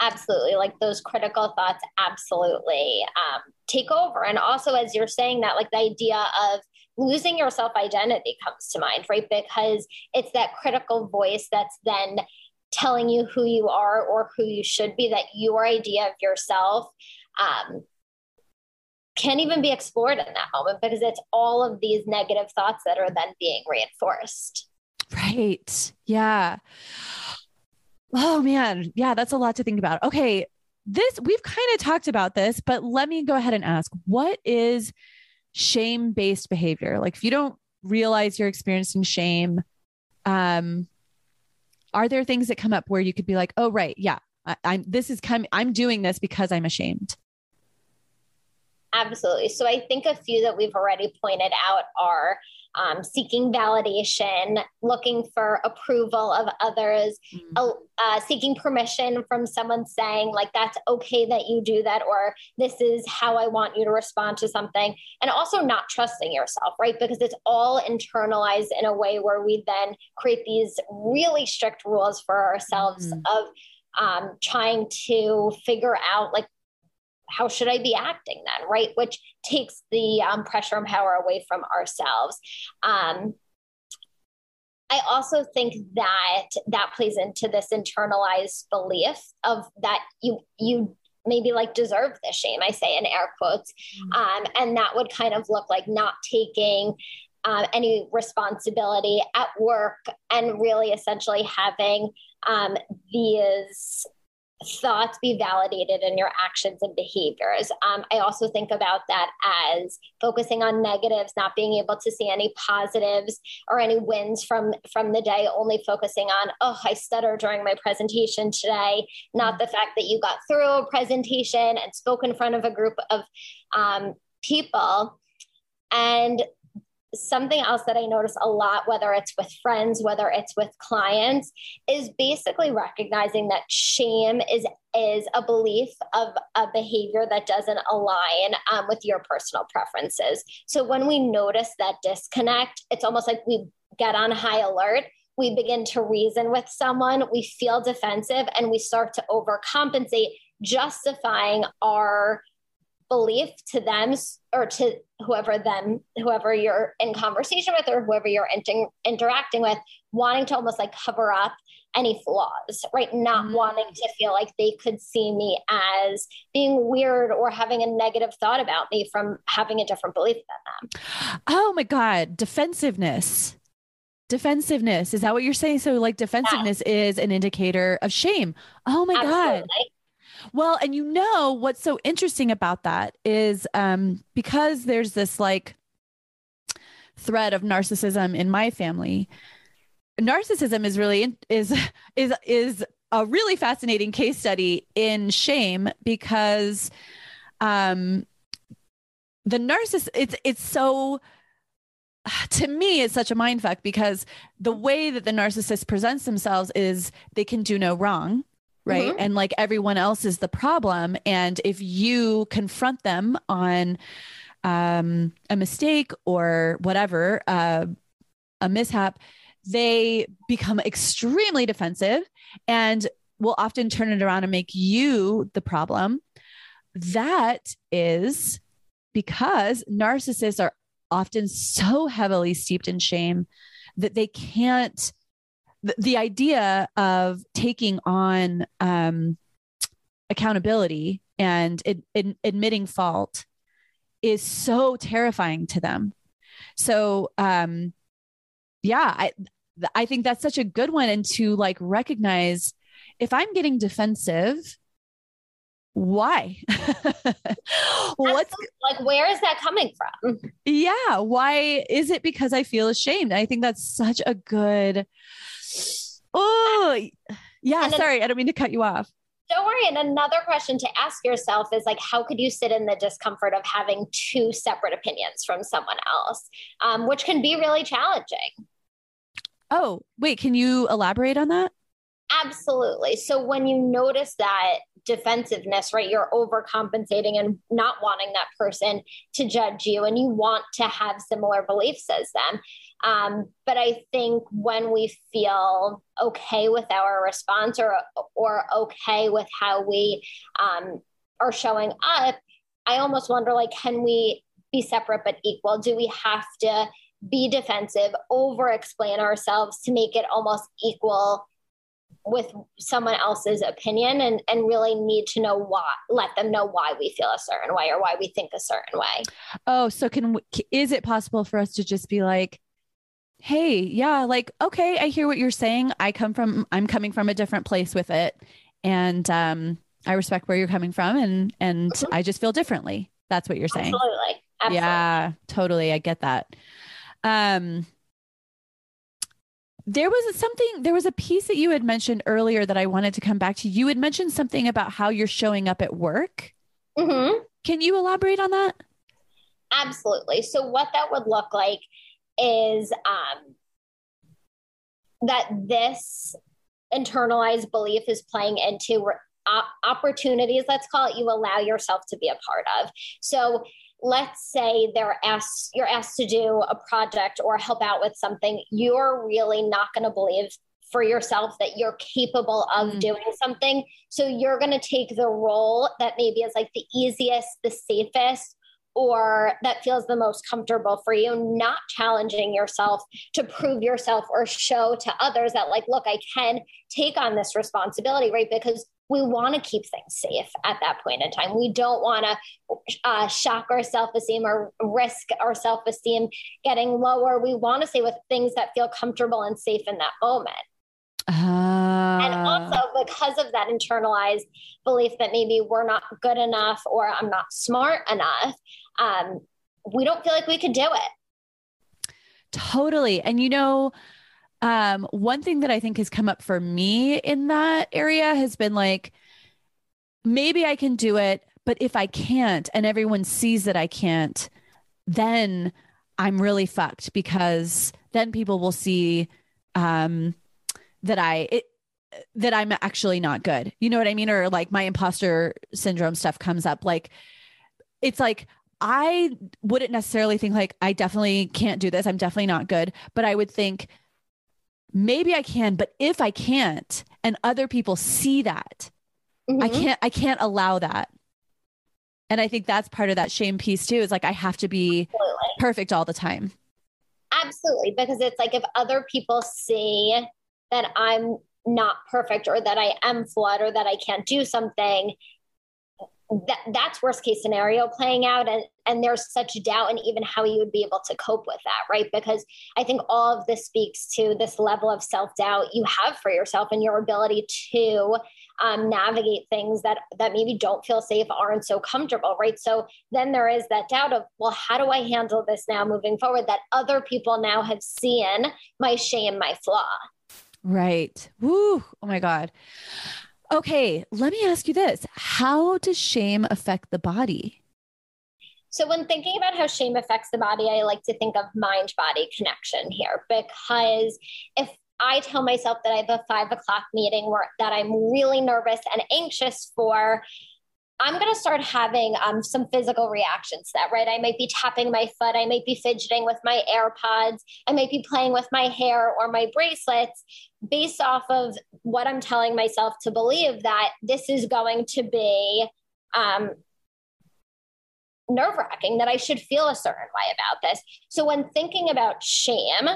Absolutely. Like those critical thoughts absolutely um, take over. And also, as you're saying that, like the idea of losing your self identity comes to mind, right? Because it's that critical voice that's then telling you who you are or who you should be, that your idea of yourself um, can't even be explored in that moment because it's all of these negative thoughts that are then being reinforced. Right. Yeah. Oh man. Yeah, that's a lot to think about. Okay. This we've kind of talked about this, but let me go ahead and ask what is shame based behavior? Like if you don't realize you're experiencing shame, um, are there things that come up where you could be like, oh, right. Yeah. I, I'm, this is coming, I'm doing this because I'm ashamed. Absolutely. So I think a few that we've already pointed out are um, seeking validation, looking for approval of others, mm-hmm. uh, seeking permission from someone saying, like, that's okay that you do that, or this is how I want you to respond to something. And also not trusting yourself, right? Because it's all internalized in a way where we then create these really strict rules for ourselves mm-hmm. of um, trying to figure out, like, how should I be acting then, right? Which takes the um, pressure and power away from ourselves. Um, I also think that that plays into this internalized belief of that you you maybe like deserve the shame. I say in air quotes, mm-hmm. um, and that would kind of look like not taking um, any responsibility at work and really essentially having um, these thoughts be validated in your actions and behaviors. Um, I also think about that as focusing on negatives, not being able to see any positives or any wins from from the day, only focusing on, oh, I stuttered during my presentation today, not the fact that you got through a presentation and spoke in front of a group of um, people. And something else that I notice a lot, whether it's with friends, whether it's with clients, is basically recognizing that shame is is a belief of a behavior that doesn't align um, with your personal preferences. So when we notice that disconnect, it's almost like we get on high alert. We begin to reason with someone, we feel defensive, and we start to overcompensate, justifying our belief to them or to whoever them whoever you're in conversation with or whoever you're inter- interacting with wanting to almost like cover up any flaws right? Not mm-hmm. wanting to feel like they could see me as being weird or having a negative thought about me from having a different belief than them. Oh my god defensiveness. Defensiveness. Is that what you're saying? So like defensiveness yeah. is an indicator of shame. Oh my Absolutely. god well, and you know what's so interesting about that is um, because there's this like thread of narcissism in my family. Narcissism is really is (laughs) is is a really fascinating case study in shame because um the narcissist it's it's so (sighs) to me it's such a mind fuck because the way that the narcissist presents themselves is they can do no wrong right? Mm-hmm. and like everyone else is the problem. And if you confront them on um, a mistake or whatever uh, a mishap they become extremely defensive and will often turn it around and make you the problem. That is because narcissists are often so heavily steeped in shame that they can't the, the idea of taking on um, accountability and it, it, admitting fault is so terrifying to them. So um yeah i i think that's such a good one. And to like recognize if i'm getting defensive why? (laughs) What's like where is that coming from? Yeah why is it because i feel ashamed? I think that's such a good oh yeah sorry i don't mean to cut you off. Don't worry and another question to ask yourself is like how could you sit in the discomfort of having two separate opinions from someone else? Um, which can be really challenging. Oh wait can you elaborate on that? Absolutely. So when you notice that defensiveness, right? You're overcompensating and not wanting that person to judge you, and you want to have similar beliefs as them. Um, but I think when we feel okay with our response or or okay with how we um, are showing up, I almost wonder like, can we be separate but equal? Do we have to be defensive, over explain ourselves to make it almost equal with someone else's opinion and and really need to know why let them know why we feel a certain way or why we think a certain way. Oh so can is it possible for us to just be like hey yeah like okay i hear what you're saying. I come from i'm coming from a different place with it. And um i respect where you're coming from and and mm-hmm. i just feel differently. That's what you're saying. Absolutely. absolutely. Yeah totally. I get that. Um there was something there was a piece that you had mentioned earlier that i wanted to come back to. You had mentioned something about how you're showing up at work. Mm-hmm. can you elaborate on that? Absolutely. So what that would look like is um, that this internalized belief is playing into opportunities let's call it you allow yourself to be a part of. So let's say they're asked you're asked to do a project or help out with something you're really not going to believe for yourself that you're capable of mm. doing something so you're going to take the role that maybe is like the easiest the safest or that feels the most comfortable for you, not challenging yourself to prove yourself or show to others that, like, look, I can take on this responsibility, right? Because we want to keep things safe at that point in time. We don't want to uh, shock our self esteem or risk our self esteem getting lower. We want to stay with things that feel comfortable and safe in that moment. Uh, and also because of that internalized belief that maybe we're not good enough or I'm not smart enough, um, we don't feel like we could do it. Totally. And you know, um, one thing that I think has come up for me in that area has been like, maybe I can do it, but if I can't and everyone sees that I can't, then I'm really fucked because then people will see um, that I it, that I'm actually not good. You know what I mean? Or like my imposter syndrome stuff comes up. Like it's like I wouldn't necessarily think like I definitely can't do this. I'm definitely not good, but I would think maybe I can, but if I can't and other people see that, mm-hmm. I can't I can't allow that. And I think that's part of that shame piece too is like I have to be Absolutely. perfect all the time. Absolutely, because it's like if other people see that I'm not perfect or that I am flawed or that I can't do something, that that's worst case scenario playing out and and there's such doubt and even how you would be able to cope with that right? Because i think all of this speaks to this level of self-doubt you have for yourself and your ability to um, navigate things that that maybe don't feel safe aren't so comfortable right? So then there is that doubt of well how do i handle this now moving forward that other people now have seen my shame my flaw? Right. Woo oh my god Okay, let me ask you this. How does shame affect the body? So, when thinking about how shame affects the body, I like to think of mind body connection here because if I tell myself that I have a five o'clock meeting where that I'm really nervous and anxious for, I'm going to start having um, some physical reactions to that, right? I might be tapping my foot. I might be fidgeting with my AirPods. I might be playing with my hair or my bracelets based off of what I'm telling myself to believe that this is going to be um, nerve wracking, that I should feel a certain way about this. So when thinking about shame,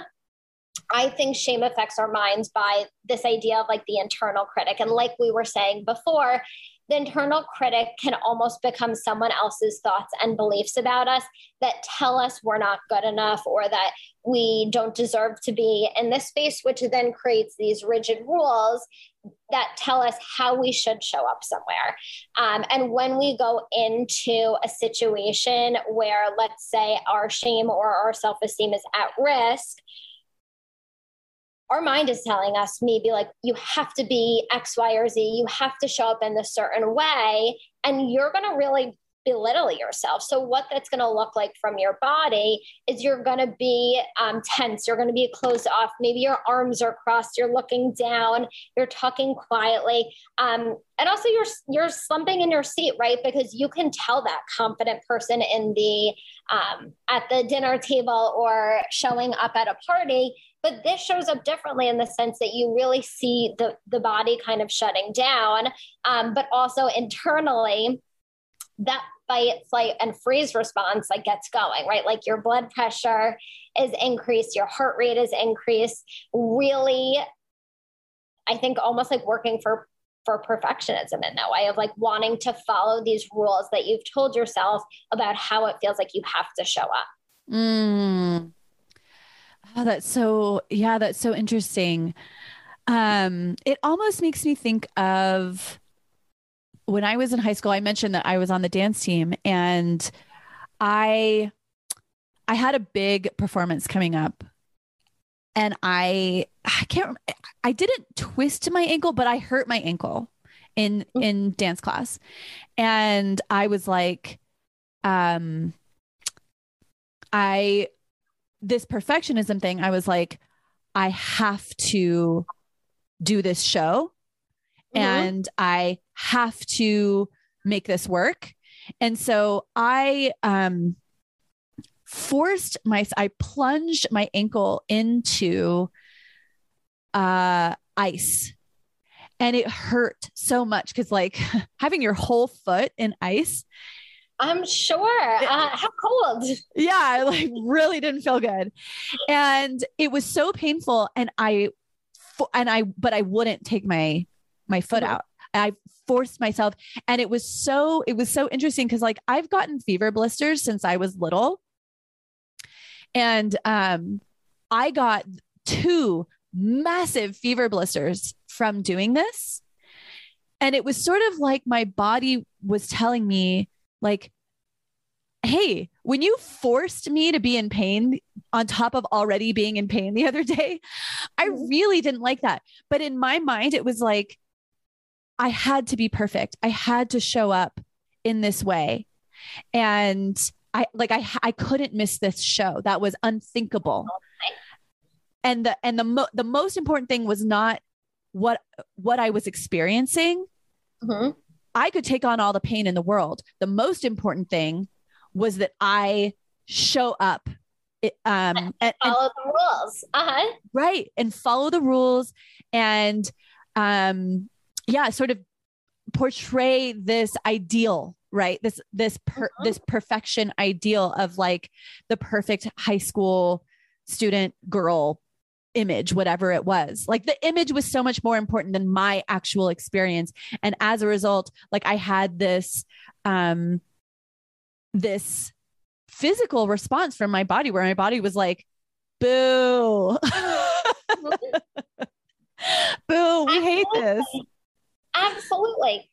I think shame affects our minds by this idea of like the internal critic. And like we were saying before, the internal critic can almost become someone else's thoughts and beliefs about us that tell us we're not good enough or that we don't deserve to be in this space, which then creates these rigid rules that tell us how we should show up somewhere. Um, and when we go into a situation where, let's say, our shame or our self esteem is at risk, our mind is telling us maybe like you have to be x y or z. You have to show up in a certain way and you're going to really belittle yourself. So what that's going to look like from your body is you're going to be um, tense. You're going to be closed off. Maybe your arms are crossed. You're looking down. You're talking quietly. Um, and also you're you're slumping in your seat right? Because you can tell that confident person in the um, at the dinner table or showing up at a party but this shows up differently in the sense that you really see the, the body kind of shutting down, um, but also internally, that fight, flight, and freeze response like gets going, right? Like your blood pressure is increased, your heart rate is increased. Really, I think almost like working for for perfectionism in that way of like wanting to follow these rules that you've told yourself about how it feels like you have to show up. Mm. Oh, that's so, yeah, that's so interesting. Um, it almost makes me think of when I was in high school, I mentioned that I was on the dance team and I, I had a big performance coming up and I, I can't, I didn't twist my ankle, but I hurt my ankle in, mm. in dance class. And I was like, um, I this perfectionism thing, I was like, I have to do this show mm-hmm. and I have to make this work. And so I um forced my I plunged my ankle into uh ice and it hurt so much cuz like (laughs) having your whole foot in ice I'm sure. Uh, how cold? Yeah, I like really didn't feel good. And it was so painful and I and I but I wouldn't take my my foot mm-hmm. out. I forced myself and it was so it was so interesting cuz like I've gotten fever blisters since I was little. And um I got two massive fever blisters from doing this. And it was sort of like my body was telling me like, hey, when you forced me to be in pain on top of already being in pain the other day, I mm-hmm. really didn't like that. But in my mind, it was like, I had to be perfect. I had to show up in this way. And I like I I couldn't miss this show. That was unthinkable. And the and the mo- the most important thing was not what what I was experiencing. Mm-hmm. I could take on all the pain in the world. The most important thing was that I show up it, um, and, follow and, the rules. Uh-huh. Right. And follow the rules and um, yeah, sort of portray this ideal right this this per, uh-huh. this perfection ideal of like the perfect high school student girl image, whatever it was. Like the image was so much more important than my actual experience. And as a result, like I had this, um, this physical response from my body where my body was like, boo. (laughs) boo, we hate this. Absolutely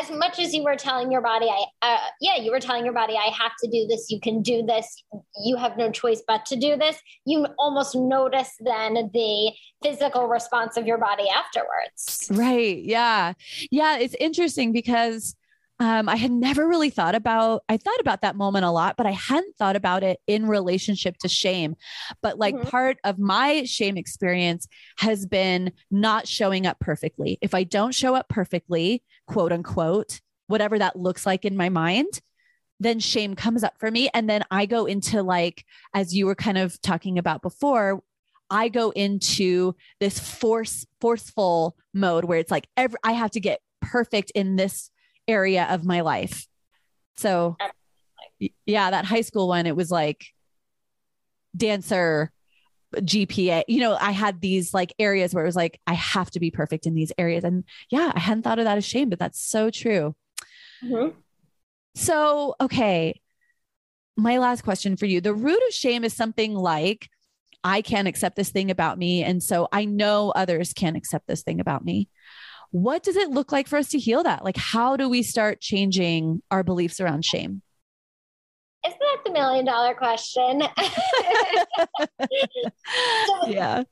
as much as you were telling your body, I, uh, yeah, you were telling your body, I have to do this. You can do this. You have no choice but to do this. You almost notice then the physical response of your body afterwards. Right. Yeah. Yeah. It's interesting because um, I had never really thought about, I thought about that moment a lot, but I hadn't thought about it in relationship to shame. But like mm-hmm. part of my shame experience has been not showing up perfectly. If I don't show up perfectly, quote unquote, whatever that looks like in my mind, then shame comes up for me. And then I go into like, as you were kind of talking about before, I go into this force forceful mode where it's like every I have to get perfect in this area of my life. So yeah, that high school one, it was like dancer, GPA. You know, I had these like areas where it was like, I have to be perfect in these areas. And yeah, I hadn't thought of that as shame, but that's so true. Mm-hmm. So, okay. My last question for you the root of shame is something like, I can't accept this thing about me. And so I know others can't accept this thing about me. What does it look like for us to heal that? Like, how do we start changing our beliefs around shame? Isn't that the million dollar question? so, (laughs) (laughs) yeah.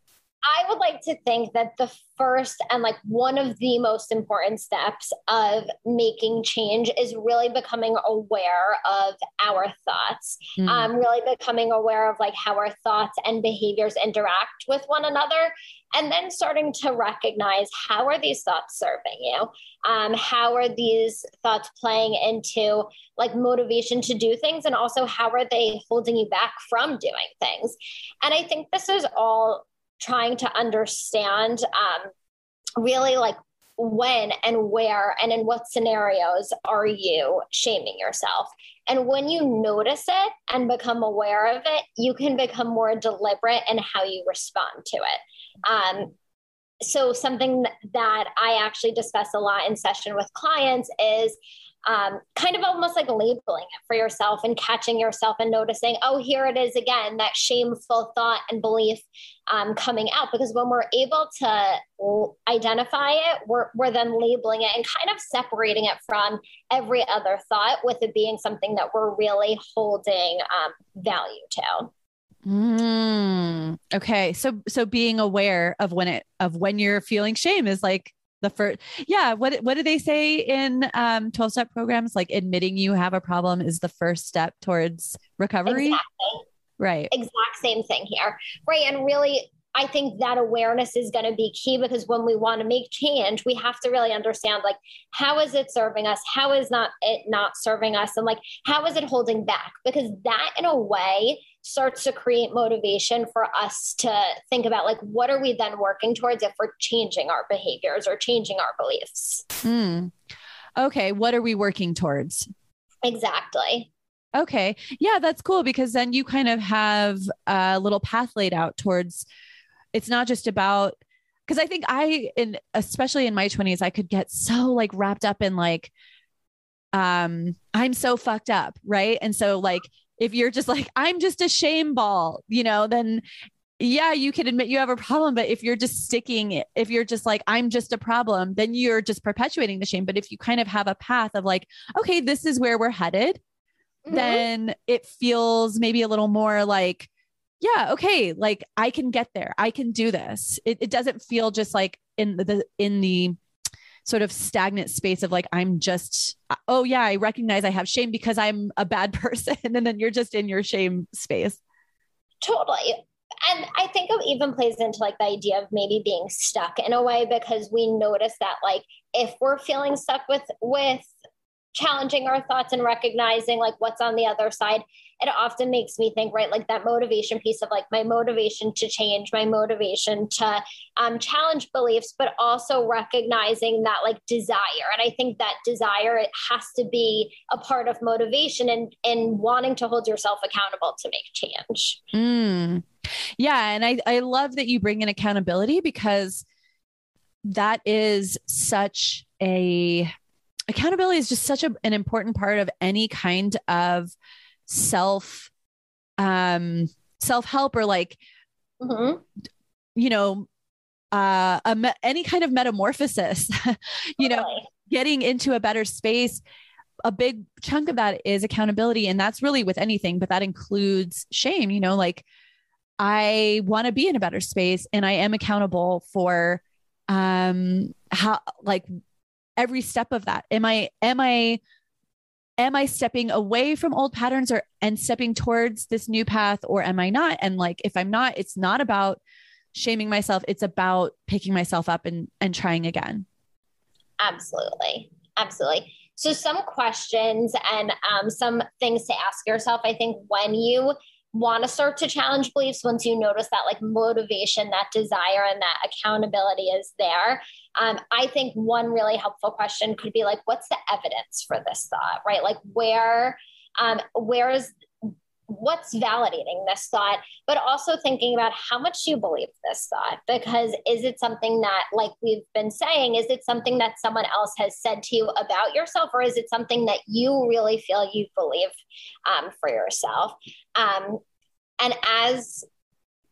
I would like to think that the first and like one of the most important steps of making change is really becoming aware of our thoughts. Mm. Um, really becoming aware of like how our thoughts and behaviors interact with one another, and then starting to recognize how are these thoughts serving you? Um, how are these thoughts playing into like motivation to do things, and also how are they holding you back from doing things? And I think this is all trying to understand um, really like when and where and in what scenarios are you shaming yourself? And when you notice it and become aware of it you can become more deliberate in how you respond to it. Um, so something that i actually discuss a lot in session with clients is um, kind of almost like labeling it for yourself and catching yourself and noticing, oh, here it is again, that shameful thought and belief um, coming out. Because when we're able to identify it, we're, we're then labeling it and kind of separating it from every other thought with it being something that we're really holding um, value to. Mm, okay. So, so being aware of when it, of when you're feeling shame is like the first yeah what what do they say in um 12 step programs? Like admitting you have a problem is the first step towards recovery? Exactly. right. Exact same thing here. Right and really I think that awareness is going to be key because when we want to make change, we have to really understand like how is it serving us? How is not it not serving us? And like how is it holding back? Because that in a way starts to create motivation for us to think about like what are we then working towards if we're changing our behaviors or changing our beliefs. Mm. Okay, what are we working towards? Exactly. Okay. Yeah, that's cool because then you kind of have a little path laid out towards it's not just about because I think I in especially in my 20s I could get so like wrapped up in like um I'm so fucked up, right? And so like if you're just like I'm just a shame ball, you know, then yeah, you can admit you have a problem, but if you're just sticking, if you're just like, I'm just a problem, then you're just perpetuating the shame. But if you kind of have a path of like, okay, this is where we're headed, mm-hmm. then it feels maybe a little more like, yeah, okay, like I can get there. I can do this. It, it doesn't feel just like in the in the sort of stagnant space of like I'm just uh, oh yeah, I recognize I have shame because I'm a bad (laughs) person and then you're just in your shame space. Totally. And I think it even plays into like the idea of maybe being stuck in a way because we notice that like if we're feeling stuck with with challenging our thoughts and recognizing like what's on the other side it often makes me think right like that motivation piece of like my motivation to change my motivation to um, challenge beliefs but also recognizing that like desire and i think that desire it has to be a part of motivation and and wanting to hold yourself accountable to make change mm. yeah and i i love that you bring in accountability because that is such a accountability is just such a, an important part of any kind of self um self help or like mm-hmm. you know uh a me- any kind of metamorphosis (laughs) you know getting into a better space a big chunk of that is accountability and that's really with anything but that includes shame you know like i want to be in a better space and i am accountable for um how like every step of that? Am i am i am i stepping away from old patterns or and stepping towards this new path or am i not? And like if i'm not it's not about shaming myself it's about picking myself up and and trying again. Absolutely. Absolutely. So some questions and um, some things to ask yourself. I think when you want to start to challenge beliefs once you notice that like motivation that desire and that accountability is there. Um, i think one really helpful question could be like what's the evidence for this thought right? Like where um, where is what's validating this thought, but also thinking about how much you believe this thought. Because is it something that, like we've been saying, is it something that someone else has said to you about yourself, or is it something that you really feel you believe um, for yourself? Um, and as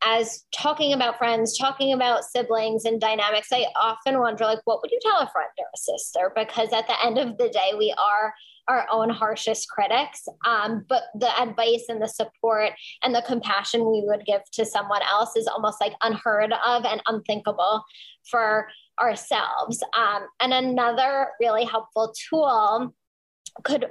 as talking about friends, talking about siblings and dynamics, I often wonder, like, what would you tell a friend or a sister? Because at the end of the day, we are our own harshest critics. Um, but the advice and the support and the compassion we would give to someone else is almost like unheard of and unthinkable for ourselves. Um, and another really helpful tool could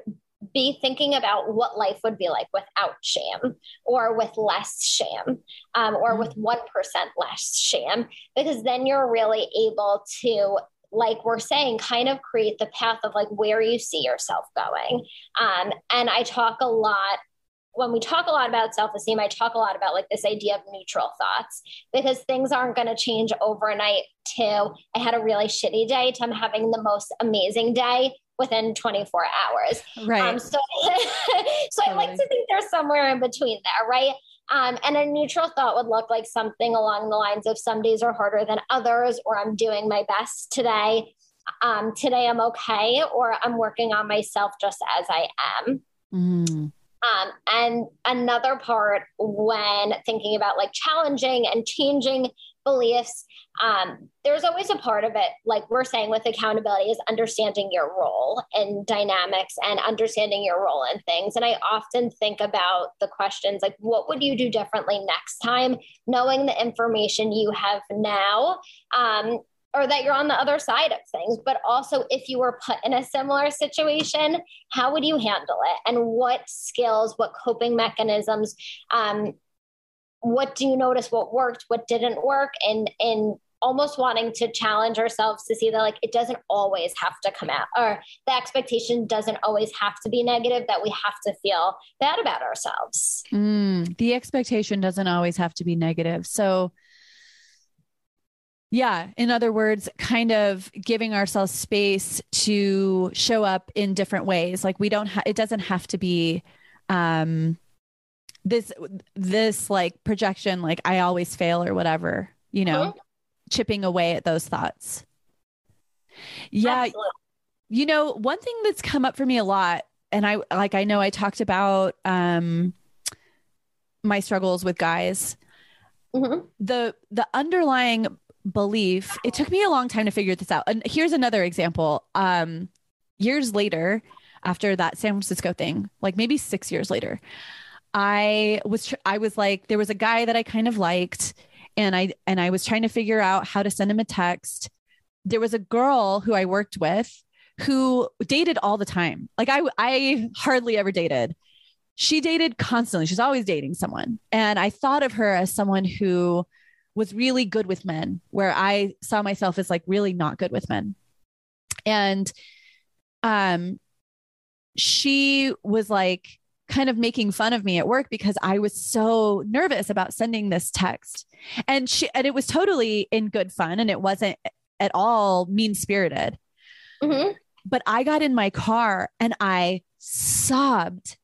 be thinking about what life would be like without shame or with less shame um, or with 1% less shame, because then you're really able to like we're saying, kind of create the path of like where you see yourself going. Um, and I talk a lot when we talk a lot about self esteem, I talk a lot about like this idea of neutral thoughts because things aren't going to change overnight. To I had a really shitty day to I'm having the most amazing day within 24 hours. Right. Um, so, (laughs) so I like to think there's somewhere in between there, right? Um, and a neutral thought would look like something along the lines of some days are harder than others, or I'm doing my best today. Um, today I'm okay, or I'm working on myself just as I am. Mm. Um, and another part when thinking about like challenging and changing beliefs, um, there's always a part of it, like we're saying with accountability, is understanding your role in dynamics and understanding your role in things. And I often think about the questions like, what would you do differently next time, knowing the information you have now? Um, or that you're on the other side of things, but also if you were put in a similar situation, how would you handle it? And what skills, what coping mechanisms um, what do you notice what worked what didn't work? And and almost wanting to challenge ourselves to see that like it doesn't always have to come out or the expectation doesn't always have to be negative that we have to feel bad about ourselves. Mm, the expectation doesn't always have to be negative. So yeah in other words kind of giving ourselves space to show up in different ways. Like we don't ha- it doesn't have to be um this this like projection like i always fail or whatever you know uh-huh. chipping away at those thoughts yeah Absolutely. you know one thing that's come up for me a lot and i like i know i talked about um my struggles with guys mm-hmm. the the underlying belief it took me a long time to figure this out and here's another example um years later after that san francisco thing like maybe six years later I was I was like there was a guy that I kind of liked and I and I was trying to figure out how to send him a text. There was a girl who I worked with who dated all the time. Like I I hardly ever dated. She dated constantly. She's always dating someone. And I thought of her as someone who was really good with men, where I saw myself as like really not good with men. And um she was like kind of making fun of me at work because I was so nervous about sending this text. And she and it was totally in good fun and it wasn't at all mean-spirited. Mm-hmm. But I got in my car and I sobbed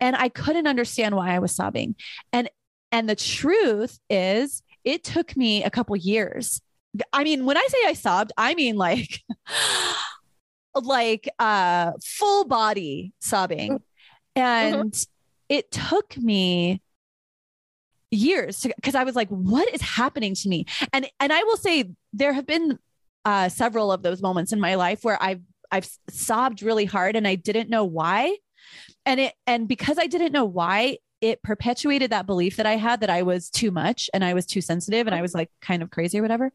and I couldn't understand why I was sobbing. And and the truth is it took me a couple years. I mean, when I say I sobbed, I mean like (gasps) like uh full body sobbing Mm-hmm. And mm-hmm. it took me years because I was like, what is happening to me? And and I will say there have been uh, several of those moments in my life where I've I've sobbed really hard and I didn't know why. And it and because I didn't know why, it perpetuated that belief that I had that I was too much and I was too sensitive and I was like kind of crazy or whatever.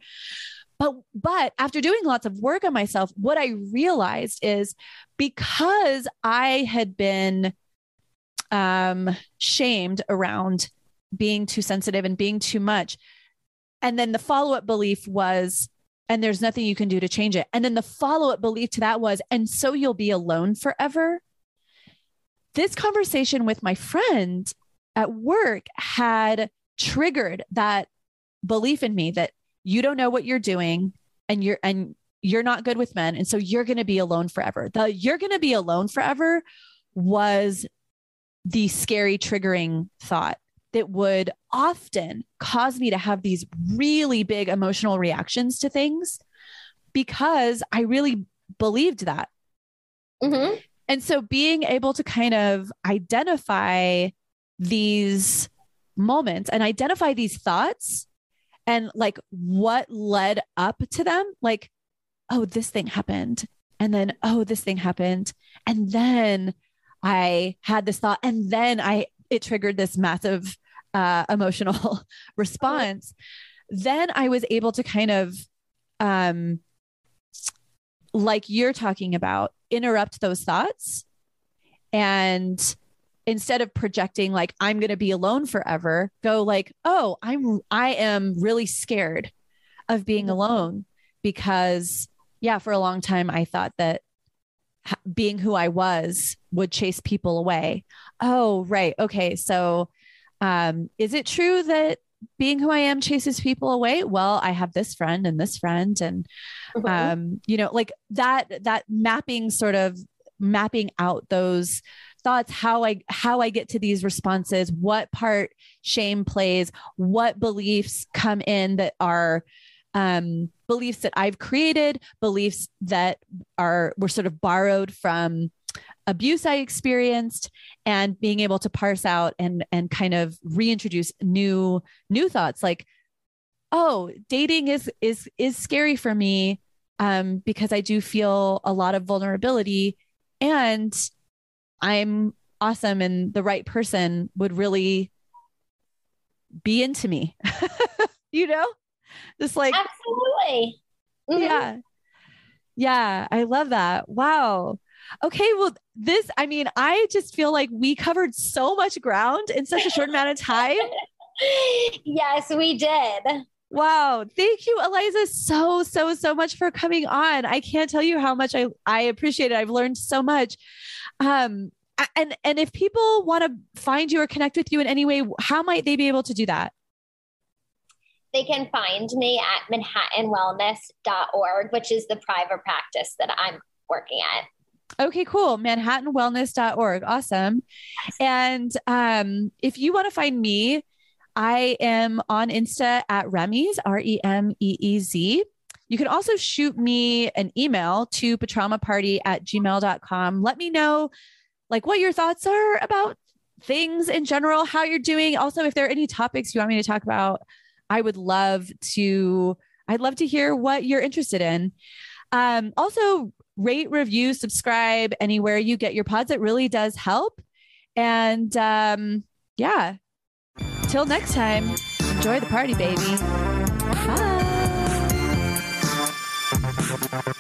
but but after doing lots of work on myself what i realized is because i had been um shamed around being too sensitive and being too much. And then the follow-up belief was and there's nothing you can do to change it. And then the follow-up belief to that was and so you'll be alone forever. This conversation with my friend at work had triggered that belief in me that you don't know what you're doing and you're and you're not good with men. And so you're going to be alone forever. The you're going to be alone forever was the scary triggering thought that would often cause me to have these really big emotional reactions to things because i really believed that Mm-hmm. and so being able to kind of identify these moments and identify these thoughts and like what led up to them, like, oh, this thing happened. And then, oh, this thing happened. And then I had this thought. And then I, it triggered this massive uh, emotional (laughs) response. Then I was able to kind of, um, like you're talking about, interrupt those thoughts and instead of projecting like i'm going to be alone forever go like oh i'm i am really scared of being alone because yeah for a long time i thought that ha- being who i was would chase people away oh right okay so um is it true that being who i am chases people away well i have this friend and this friend and Mhm. um you know like that that mapping sort of mapping out those thoughts how i how i get to these responses what part shame plays what beliefs come in that are um beliefs that i've created beliefs that are were sort of borrowed from abuse i experienced and being able to parse out and and kind of reintroduce new new thoughts like oh dating is is is scary for me um because i do feel a lot of vulnerability and i'm awesome and the right person would really be into me (laughs) you know just like Absolutely. Mhm. yeah. Yeah, I love that. Wow. Okay, well, this, I mean, I just feel like we covered so much ground in such a short amount of time. (laughs) yes, we did. Wow. Thank you, Eliza, so, so, so much for coming on. I can't tell you how much I, I appreciate it. I've learned so much. Um, and and if people want to find you or connect with you in any way, how might they be able to do that? They can find me at manhattanwellness.org, which is the private practice that I'm working at. Okay, cool. Manhattanwellness.org. Awesome. And um, if you want to find me, I am on Insta at Remeez, R E M E E Z. You can also shoot me an email to patraumaparty at gmail.com. Let me know like what your thoughts are about things in general, how you're doing. Also, if there are any topics you want me to talk about, I would love to, I'd love to hear what you're interested in. Um, also, rate, review, subscribe anywhere you get your pods. It really does help. And um, yeah, till next time, enjoy the party, baby. Bye.